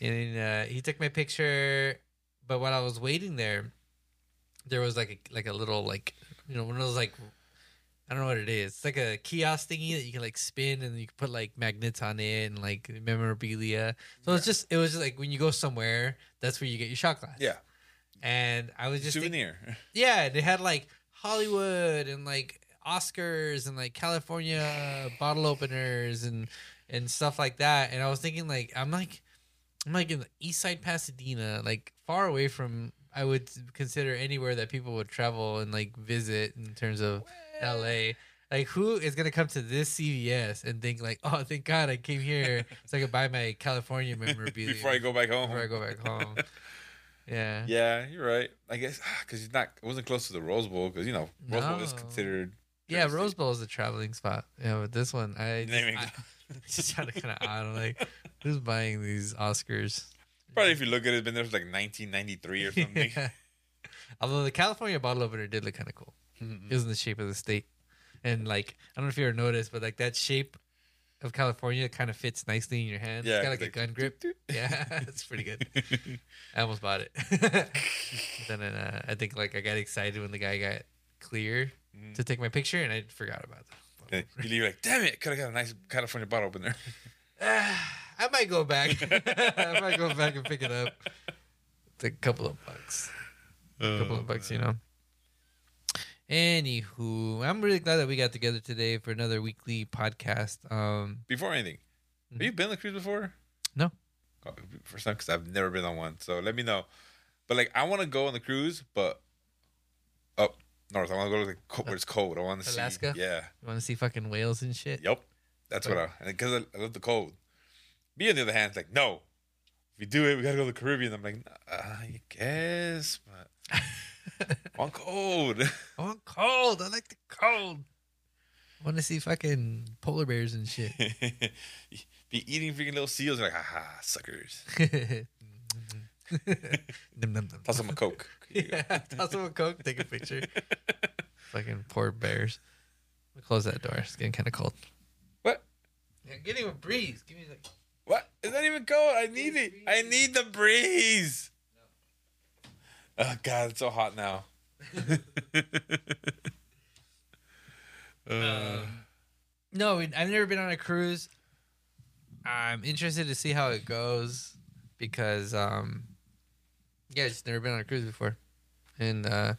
And uh, he took my picture, but while I was waiting there, there was like a like a little like you know one of those like I don't know what it is. It's like a kiosk thingy that you can like spin and you can put like magnets on it and like memorabilia. So it's just it was just like when you go somewhere, that's where you get your shot glass. Yeah. And I was just Souvenir. yeah, they had like Hollywood and like Oscars and like California bottle openers and and stuff like that. And I was thinking like I'm like I'm like in the East Side Pasadena, like far away from I would consider anywhere that people would travel and like visit in terms of LA. Like who is gonna come to this CVS and think like, oh, thank God I came here so I could buy my California memorabilia [LAUGHS] Before I go back home. before I go back home. Yeah. Yeah, you're right. I guess because he's not. It wasn't close to the Rose Bowl because you know Rose Bowl is considered. Yeah. Rose Bowl is a traveling spot. Yeah, but this one, I just, I, [LAUGHS] just kind of kind of odd. I'm like, who's buying these Oscars? Probably if you look at it, it's been there since like 1993 or [LAUGHS] something. Yeah. Although the California bottle opener did look kind of cool. It was in the shape of the state, and like I don't know if you ever noticed, but like that shape of California kind of fits nicely in your hand. Yeah, it's got like a gun grip. [LAUGHS] Yeah, it's pretty good. I almost bought it. then uh, I think like I got excited when the guy got clear Mhm. to take my picture, and I forgot about that. you leave like, damn it, could have got a nice California bottle opener. [LAUGHS] I might go back. [LAUGHS] I might go back and pick it up. It's a couple of bucks. A couple of bucks, you know. Anywho, I'm really glad that we got together today for another weekly podcast. Um, Before anything, have you been on a cruise before? No. Oh, First time because I've never been on one. So let me know. But like, I want to go on the cruise, but up north. I want to go to the co- where it's cold. I want to see Alaska? Yeah. you want to see fucking whales and shit? Yep. That's what I. Because I, I love the cold. Me on the other hand, like no. If we do it, we gotta go to the Caribbean. I'm like, uh, I guess, but I want cold. I want cold. I like the cold. I want to see fucking polar bears and shit. [LAUGHS] Be eating freaking little seals. Like, haha, suckers. [LAUGHS] Num, num, num. Toss them a coke. [LAUGHS] yeah, toss them a coke, take a picture. [LAUGHS] fucking poor bears. Close that door. It's getting kind of cold. What? Yeah, get him a breeze. Give me like. What? It's not even cold. I need it. I need the breeze. Oh God, it's so hot now. [LAUGHS] uh, No, I've never been on a cruise. I'm interested to see how it goes because, um, yeah, I've just never been on a cruise before, and uh,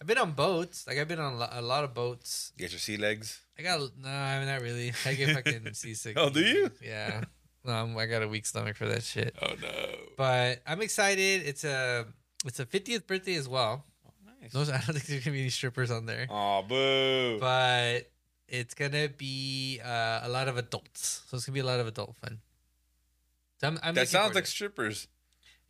I've been on boats. Like I've been on a lot of boats. get your sea legs. I got no, I mean not really. I get fucking [LAUGHS] seasick. Oh, do you? Yeah. No, I'm, I got a weak stomach for that shit. Oh no. But I'm excited. It's a it's a 50th birthday as well. Nice. No, [LAUGHS] I don't think there's gonna be any strippers on there. Oh boo. but it's gonna be uh, a lot of adults. So it's gonna be a lot of adult fun. So I'm, I'm that sounds like strippers.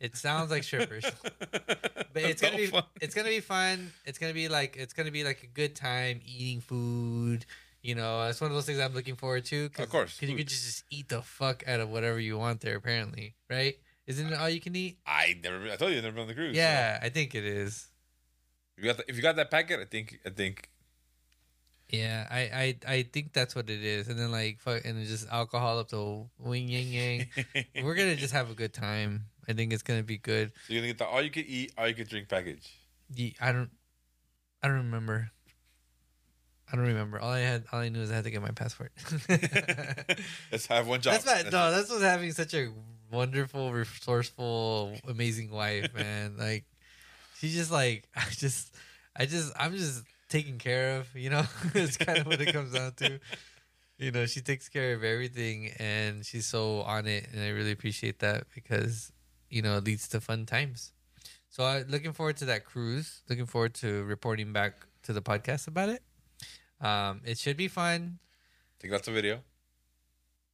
It. Sounds like strippers, [LAUGHS] but it's gonna be it's gonna be fun. It's gonna be like it's gonna be like a good time eating food. You know, it's one of those things I'm looking forward to. Of course, because you could just, just eat the fuck out of whatever you want there. Apparently, right? Isn't it all you can eat? I never. I told you I never been on the cruise. Yeah, I think it is. If you got the, if you got that packet, I think I think Yeah, I, I I think that's what it is. And then like fuck, and just alcohol up to wing yang yang. [LAUGHS] We're gonna just have a good time. I think it's gonna be good. So you're gonna get the all you can eat, all you can drink package. Ye- I don't, I don't remember. I don't remember. All I had, all I knew is I had to get my passport. [LAUGHS] Let's have one job. that's what, no, that's what having such a wonderful, resourceful, amazing wife, [LAUGHS] man. Like, she's just like, [LAUGHS] I just, I just, I'm just taken care of. You know, it's kind of what it comes down to. You know, she takes care of everything, and she's so on it, and I really appreciate that because, you know, it leads to fun times. So I'm looking forward to that cruise. Looking forward to reporting back to the podcast about it. Um, it should be fun. Take lots of video.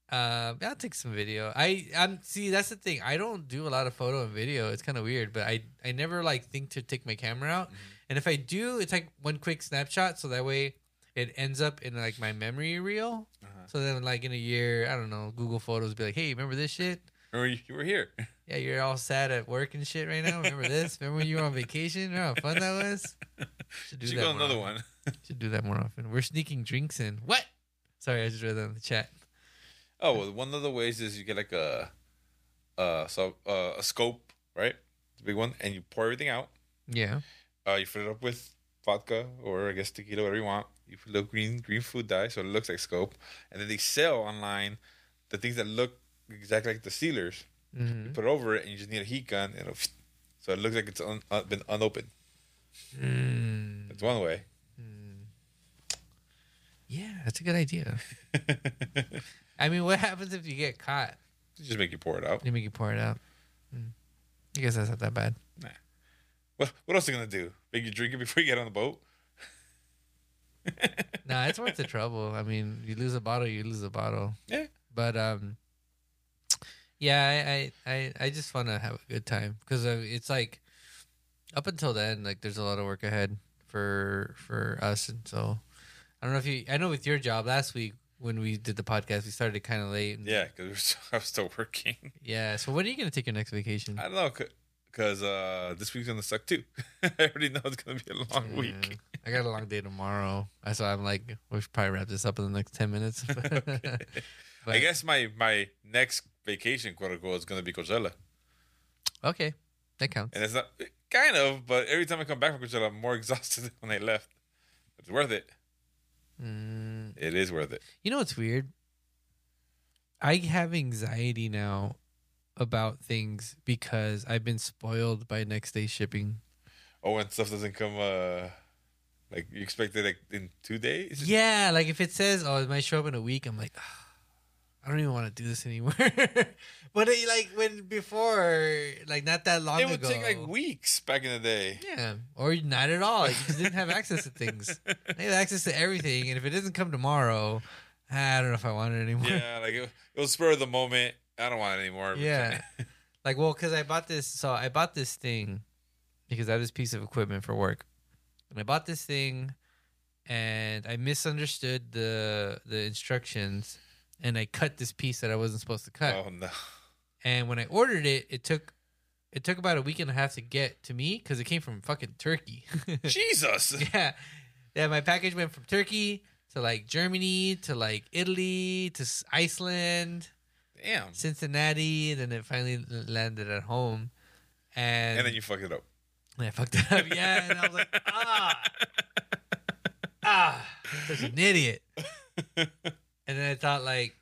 Um, I'll take some video. I I'm see that's the thing. I don't do a lot of photo and video. It's kind of weird, but I I never like think to take my camera out. And if I do, it's like one quick snapshot, so that way it ends up in like my memory reel. Uh-huh. So then, like in a year, I don't know, Google Photos be like, "Hey, remember this shit? Remember you, were here. [LAUGHS] Yeah, you're all sad at work and shit right now. Remember this? [LAUGHS] Remember when you were on vacation? Remember how fun that was? Should You that go more another often. one. [LAUGHS] Should do that more often. We're sneaking drinks in. What? Sorry, I just read that in the chat. Oh, well, one of the ways is you get like a, uh, so uh, a scope, right? The big one, and you pour everything out. Yeah. Uh, you fill it up with vodka or I guess tequila, whatever you want. You put a little green green food dye, so it looks like scope. And then they sell online the things that look exactly like the sealers. hmm You put it over it, and you just need a heat gun, and so it looks like it's un, uh, been unopened. Mm. That's one way. Yeah, that's a good idea. [LAUGHS] I mean, what happens if you get caught? just make you pour it out. They make you pour it out. Mm. I guess that's not that bad. Nah. What what else are you gonna do? Make you drink it before you get on the boat? nah, it's worth the trouble. I mean, you lose a bottle, you lose a bottle. [LAUGHS] Yeah. But um, yeah, I I I, I just want to have a good time because it's like up until then, like there's a lot of work ahead for for us, and so I don't know if you. I know with your job last week when we did the podcast, we started kind of late. and- Yeah, because I'm [LAUGHS] still working. Yeah. So when are you gonna take your next vacation? I don't know, because uh, this week's gonna suck too. [LAUGHS] I already know it's gonna be a long Yeah. week. I got a long day tomorrow. Why I'm like, we should probably wrap this up in the next ten minutes. [LAUGHS] I guess my my next vacation, quote unquote, is gonna be Coachella, okay, that counts. and it's not kind of, but every time I come back from Coachella, I'm more [LAUGHS] exhausted than when I left. It's worth it. Mm, It is worth it. you know what's weird? I have anxiety now about things because I've been spoiled by next day shipping. Oh, when stuff doesn't come, uh, like you expect it like in two days. Yeah, like if it says, "Oh, it might show up in a week," I'm like, "Ah, I don't even want to do this anymore. [LAUGHS] but it, like when before, like not that long it would ago, take like weeks back in the day. Yeah, or not at all. Like, you just didn't have access to things. [LAUGHS] I have access to everything, and if it doesn't come tomorrow, I don't know if I want it anymore. Yeah, like it, it was spur of the moment. I don't want it anymore. Yeah. [LAUGHS] like, well, because I bought this. So I bought this thing because I have this piece of equipment for work, and I bought this thing, and I misunderstood the the instructions, and I cut this piece that I wasn't supposed to cut. oh no. And when I ordered it, it took it took about a week and a half to get to me because it came from fucking Turkey. [LAUGHS] Jesus. [LAUGHS] yeah, yeah. My package went from Turkey to like Germany to like Italy to Iceland, Damn. Cincinnati. Then it finally landed at home, and, And then you fucked it up. and I fucked it up. [LAUGHS] Yeah, and I was like, ah, ah, such an idiot. And then I thought like,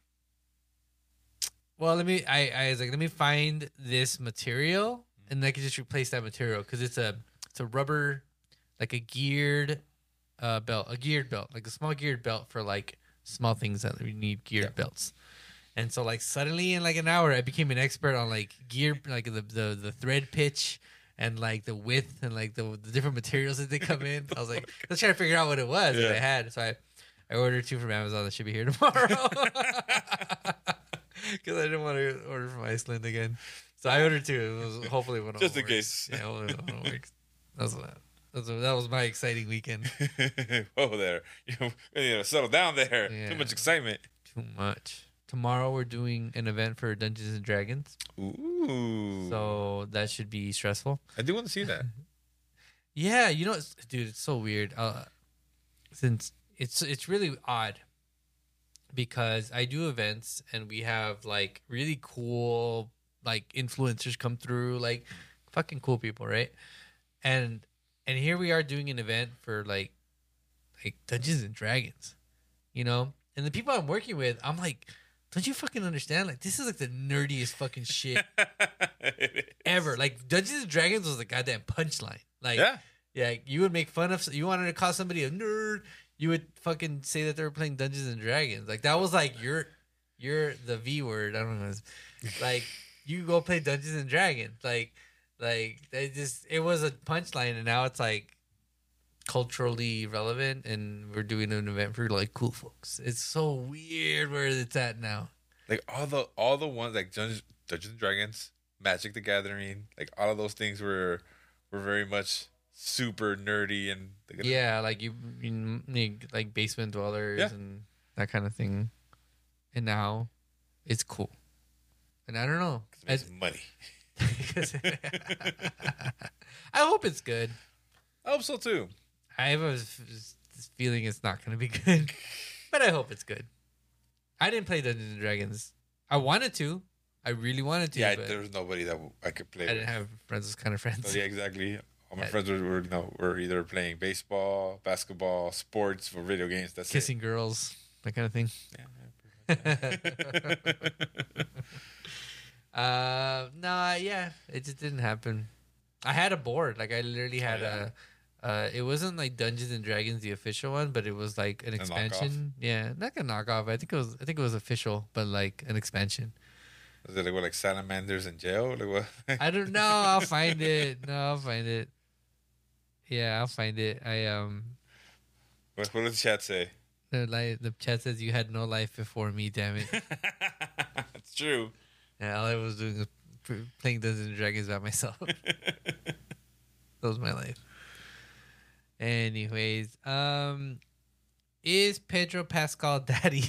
well, let me. I I was like, let me find this material, and I could just replace that material because it's a it's a rubber, like a geared, uh, belt, a geared belt, like a small geared belt for like small things that we need geared Yeah. belts. And so like suddenly in like an hour, I became an expert on like gear, like the the the thread pitch and like the width and like the, the different materials that they come in. [LAUGHS] I was like, let's try to figure out what it was that I had. So I, I ordered two from Amazon that should be here [LAUGHS] tomorrow. [LAUGHS] Because I didn't want to order from Iceland again. So I ordered two. It was hopefully one of Just in works. case. Yeah, one of them works. That's what, that was my exciting weekend. [LAUGHS] Whoa there. You, to settle down there. Yeah. Too much excitement. Too much. Tomorrow we're doing an event for Dungeons and Dragons, Ooh. so that should be stressful. I do want to see that. Yeah, you know, it's, dude, it's so weird. Uh, since it's it's really odd because I do events and we have like really cool like influencers come through, like fucking cool people, right? And and here we are doing an event for like like Dungeons and Dragons, you know. And the people I'm working with, I'm like, don't you fucking understand? Like this is like the nerdiest fucking shit [LAUGHS] ever. Like Dungeons and Dragons was the goddamn punchline. Like yeah. yeah, you would make fun of you wanted to call somebody a nerd. You would fucking say that they were playing Dungeons and Dragons. Like that was like your you're the V word. I don't know. Like [LAUGHS] you go play Dungeons and Dragons. Like like they just it was a punchline, and now it's like culturally relevant, and we're doing an event for like cool folks. It's so weird where it's at now. Like all the all the ones like Dungeons, Dungeons and Dragons, Magic the Gathering, like all of those things were were very much super nerdy and Yeah, like you, you need like basement dwellers Yeah. and that kind of thing. And now it's cool. And I don't know. it makes money. [LAUGHS] I hope it's good. I hope so too. I have a feeling it's not going to be [LAUGHS] good, but I hope it's good. I didn't play Dungeons and Dragons. I wanted to. I really wanted to. Yeah, but there was nobody that I could play. I with. didn't have friends as kind of friends. So, yeah, exactly. All my friends were, were, you know, were either playing baseball, basketball, sports, or video games. That's Kissing girls, that kind of thing. it. [LAUGHS] Uh, no, yeah, it just didn't happen. I had a board, like I literally had yeah? a. Uh, it wasn't like Dungeons and Dragons, the official one, but it was like an expansion. Yeah, not a knockoff. I think it was. I think it was official, but like an expansion. Was it like what, like salamanders in jail? Like what? I don't know. I'll find it. No, I'll find it. Yeah, I'll find it. I um, what, what did the chat say? the li- the chat says you had no life before me. Damn it. [LAUGHS] That's true. Yeah, all I was doing was p- playing Dungeons and Dragons by myself. [LAUGHS] [LAUGHS] that was my life. Anyways, um, is Pedro Pascal daddy?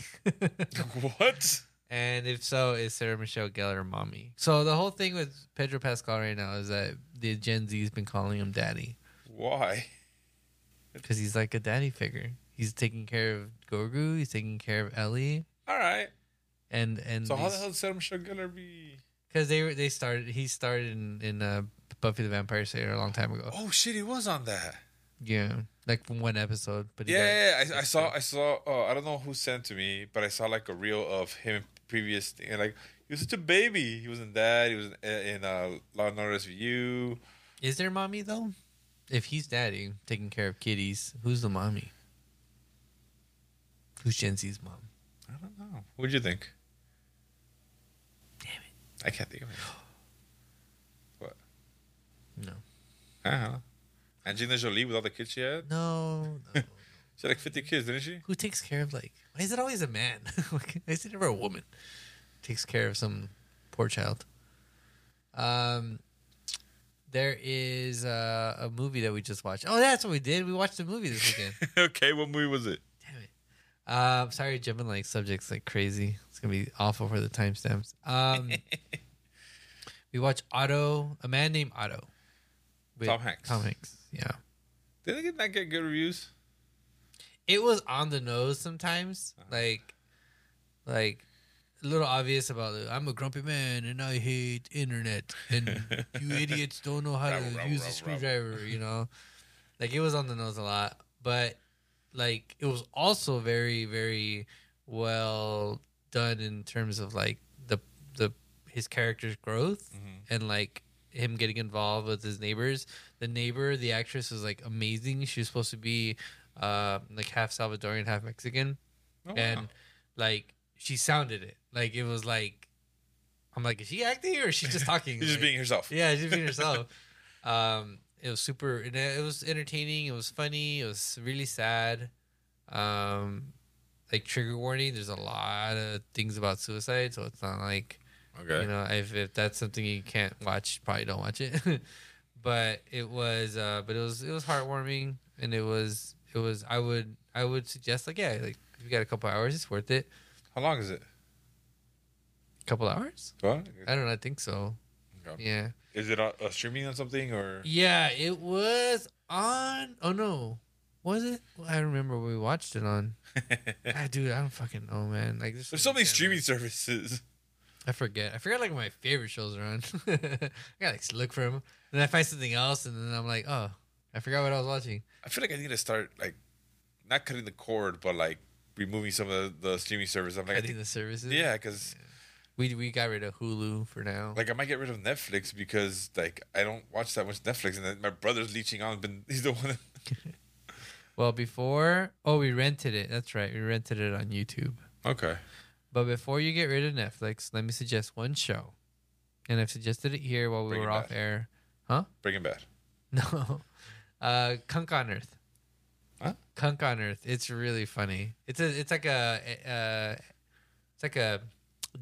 what? and if so, is Sarah Michelle Gellar mommy? So the whole thing with Pedro Pascal right now is that the Gen Z's been calling him daddy Why? because he's like a daddy figure. He's taking care of Grogu. He's taking care of Ellie, All right. and and So how the hell did Michelle Gellar be? because they were they started he started in in uh, Buffy the Vampire Slayer a long time ago. Oh shit, he was on that. Yeah, like from one episode. But Yeah, yeah, yeah. I, I saw, I saw. Oh, I don't know who sent to me, but I saw like a reel of him previous thing. And like he was such a baby. He was in that. He was in, in uh, Law and Order SVU. Is there mommy though? If he's daddy taking care of kitties, who's the mommy? Who's Gen Z's mom? I don't know. What'd you think? Damn it! I can't think of it. [GASPS] What? No, I don't know. Angelina Jolie with all the kids she had. no, [LAUGHS] no. She had like fifty kids, didn't she? Who takes care of like? Why is it always a man? why [LAUGHS] is it never a woman? Takes care of some poor child. Um, there is uh, a movie that we just watched. Oh, that's what we did. We watched a movie this weekend. [LAUGHS] okay, what movie was it? Damn it. Um, sorry, jumping like subjects like crazy. It's gonna be awful for the timestamps. Um, [LAUGHS] we watched Otto, a man named Otto. with Tom Hanks. Tom Hanks. Yeah. Did it not get good reviews? It was on the nose sometimes, like, like a little obvious about. it. I'm a grumpy man and I hate internet, and [LAUGHS] you idiots don't know how to row, use row, a screwdriver. You know, like it was on the nose a lot, but like it was also very, very well done in terms of like the the his character's growth Mm-hmm. and like him getting involved with his neighbors. The neighbor, the actress, was like amazing. She was supposed to be uh, like half Salvadorian, half Mexican, Oh, and wow. like she sounded it. Like it was like I'm like, is she acting or is she just [LAUGHS] talking? She's just Like, being herself. yeah, she's being [LAUGHS] herself. um, it was super. It, it was entertaining. It was funny. It was really sad. Um, like trigger warning. There's a lot of things about suicide, so it's not like Okay. you know if, if that's something you can't watch, probably don't watch it. [LAUGHS] but it was, uh, but it was it was heartwarming, and it was it was. I would I would suggest like yeah, like if you got a couple hours, it's worth it. How long is it? Couple hours? What? I don't know. I think so. Okay. Yeah. Is it uh, uh, streaming on something or? Yeah, it was on. Oh no, was it? Well, I remember we watched it on. [LAUGHS] ah, dude, I don't fucking know, man. Like There's so many streaming services. I forget. I forget like my favorite shows are on. [LAUGHS] I gotta like look for them, and then I find something else, and then I'm like, oh, I forgot what I was watching. I feel like I need to start like, not cutting the cord, but like removing some of the, the streaming services. I'm like, I Cutting think, the services. yeah, because we we got rid of Hulu for now. like I might get rid of Netflix because like I don't watch that much Netflix, and then my brother's leeching on. But he's the one. [LAUGHS] well, before oh, we rented it. That's right, we rented it on YouTube. okay. But before you get rid of Netflix, let me suggest one show. And I've suggested it here while we Breaking were off Bad. air. Huh? Breaking Bad. [LAUGHS] No. Uh, Cunk on Earth. Huh? Cunk on Earth. It's really funny. It's a. It's like a. Uh, it's like a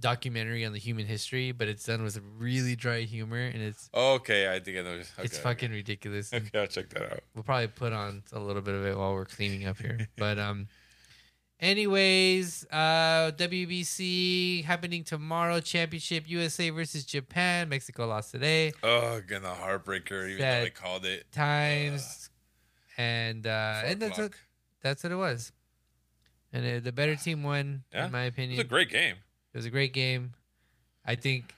documentary on the human history, but it's done with really dry humor, and it's Okay, I think I know. Okay, it's okay. fucking ridiculous. [LAUGHS] Okay, I'll check that out. We'll probably put on a little bit of it while we're cleaning up here. [LAUGHS] but um anyways, uh WBC happening tomorrow, championship USA versus Japan. Mexico lost today. Oh, again, a heartbreaker, even though they called it. Times and uh and that's what, that's what it was. And uh, the better team won Yeah. in my It opinion. was a great game. It was a great game. I think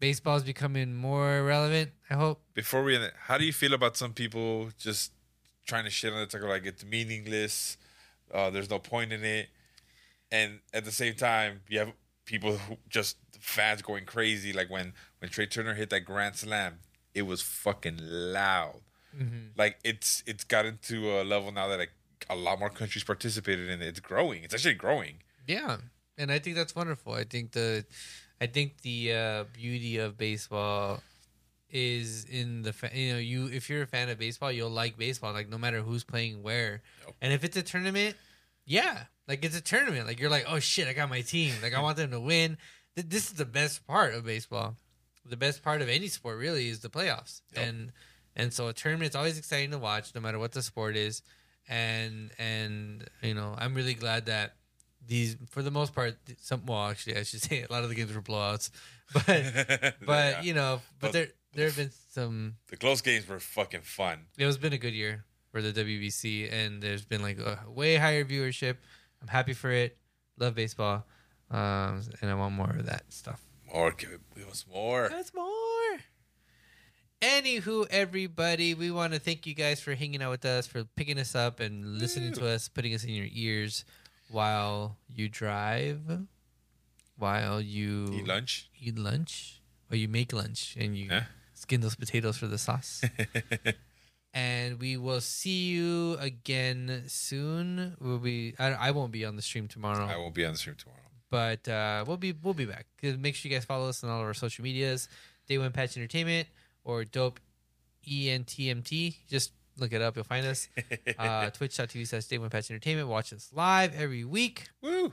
baseball is becoming more relevant, I hope. Before we end it, how do you feel about some people just trying to shit on the ticker like it's meaningless? Uh, there's no point in it, and at the same time, you have people who just fans going crazy. Like when when Trey Turner hit that grand slam, it was fucking loud. Like it's it's gotten to a level now that like a lot more countries participated in it. It's growing. It's actually growing. Yeah, and I think that's wonderful. I think the, I think the uh, beauty of baseball is in the fa- you know you if you're a fan of baseball you'll like baseball like no matter who's playing where. And if it's a tournament yeah like it's a tournament. Like you're like oh shit I got my team. Like I want them to win. Th- this is the best part of baseball. The best part of any sport really is the playoffs. Yep. and and so a tournament's always exciting to watch no matter what the sport is. And and you know I'm really glad that these for the most part some well actually I should say a lot of the games were blowouts [LAUGHS] but [LAUGHS] but Yeah. you know but But- there there have been some the close games were fucking fun. it has been a good year for the WBC and there's been like a way higher viewership. I'm happy for it. Love baseball. Um and I want more of that stuff. More, give it, give us more. that's more. Anywho, everybody, we want to thank you guys for hanging out with us, for picking us up and listening to us, putting us in your ears while you drive, while you Eat lunch. eat lunch, or you make lunch and you Yeah. skin those potatoes for the sauce. [LAUGHS] and we will see you again soon. We'll be. I, I won't be on the stream tomorrow I won't be on the stream tomorrow. but uh, we'll be we'll be back. Make sure you guys follow us on all of our social medias, Day One Patch Entertainment or Dope E ENTMT. Just look it up, you'll find us. [LAUGHS] Uh, Twitch.tv slash Day One Patch Entertainment. Watch us live every week, Woo!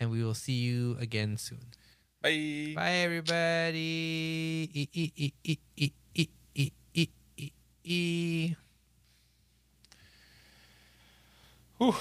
and we will see you again soon. Bye. Bye, everybody. E- e- e- e- e- e- e- e- e- e. Whew.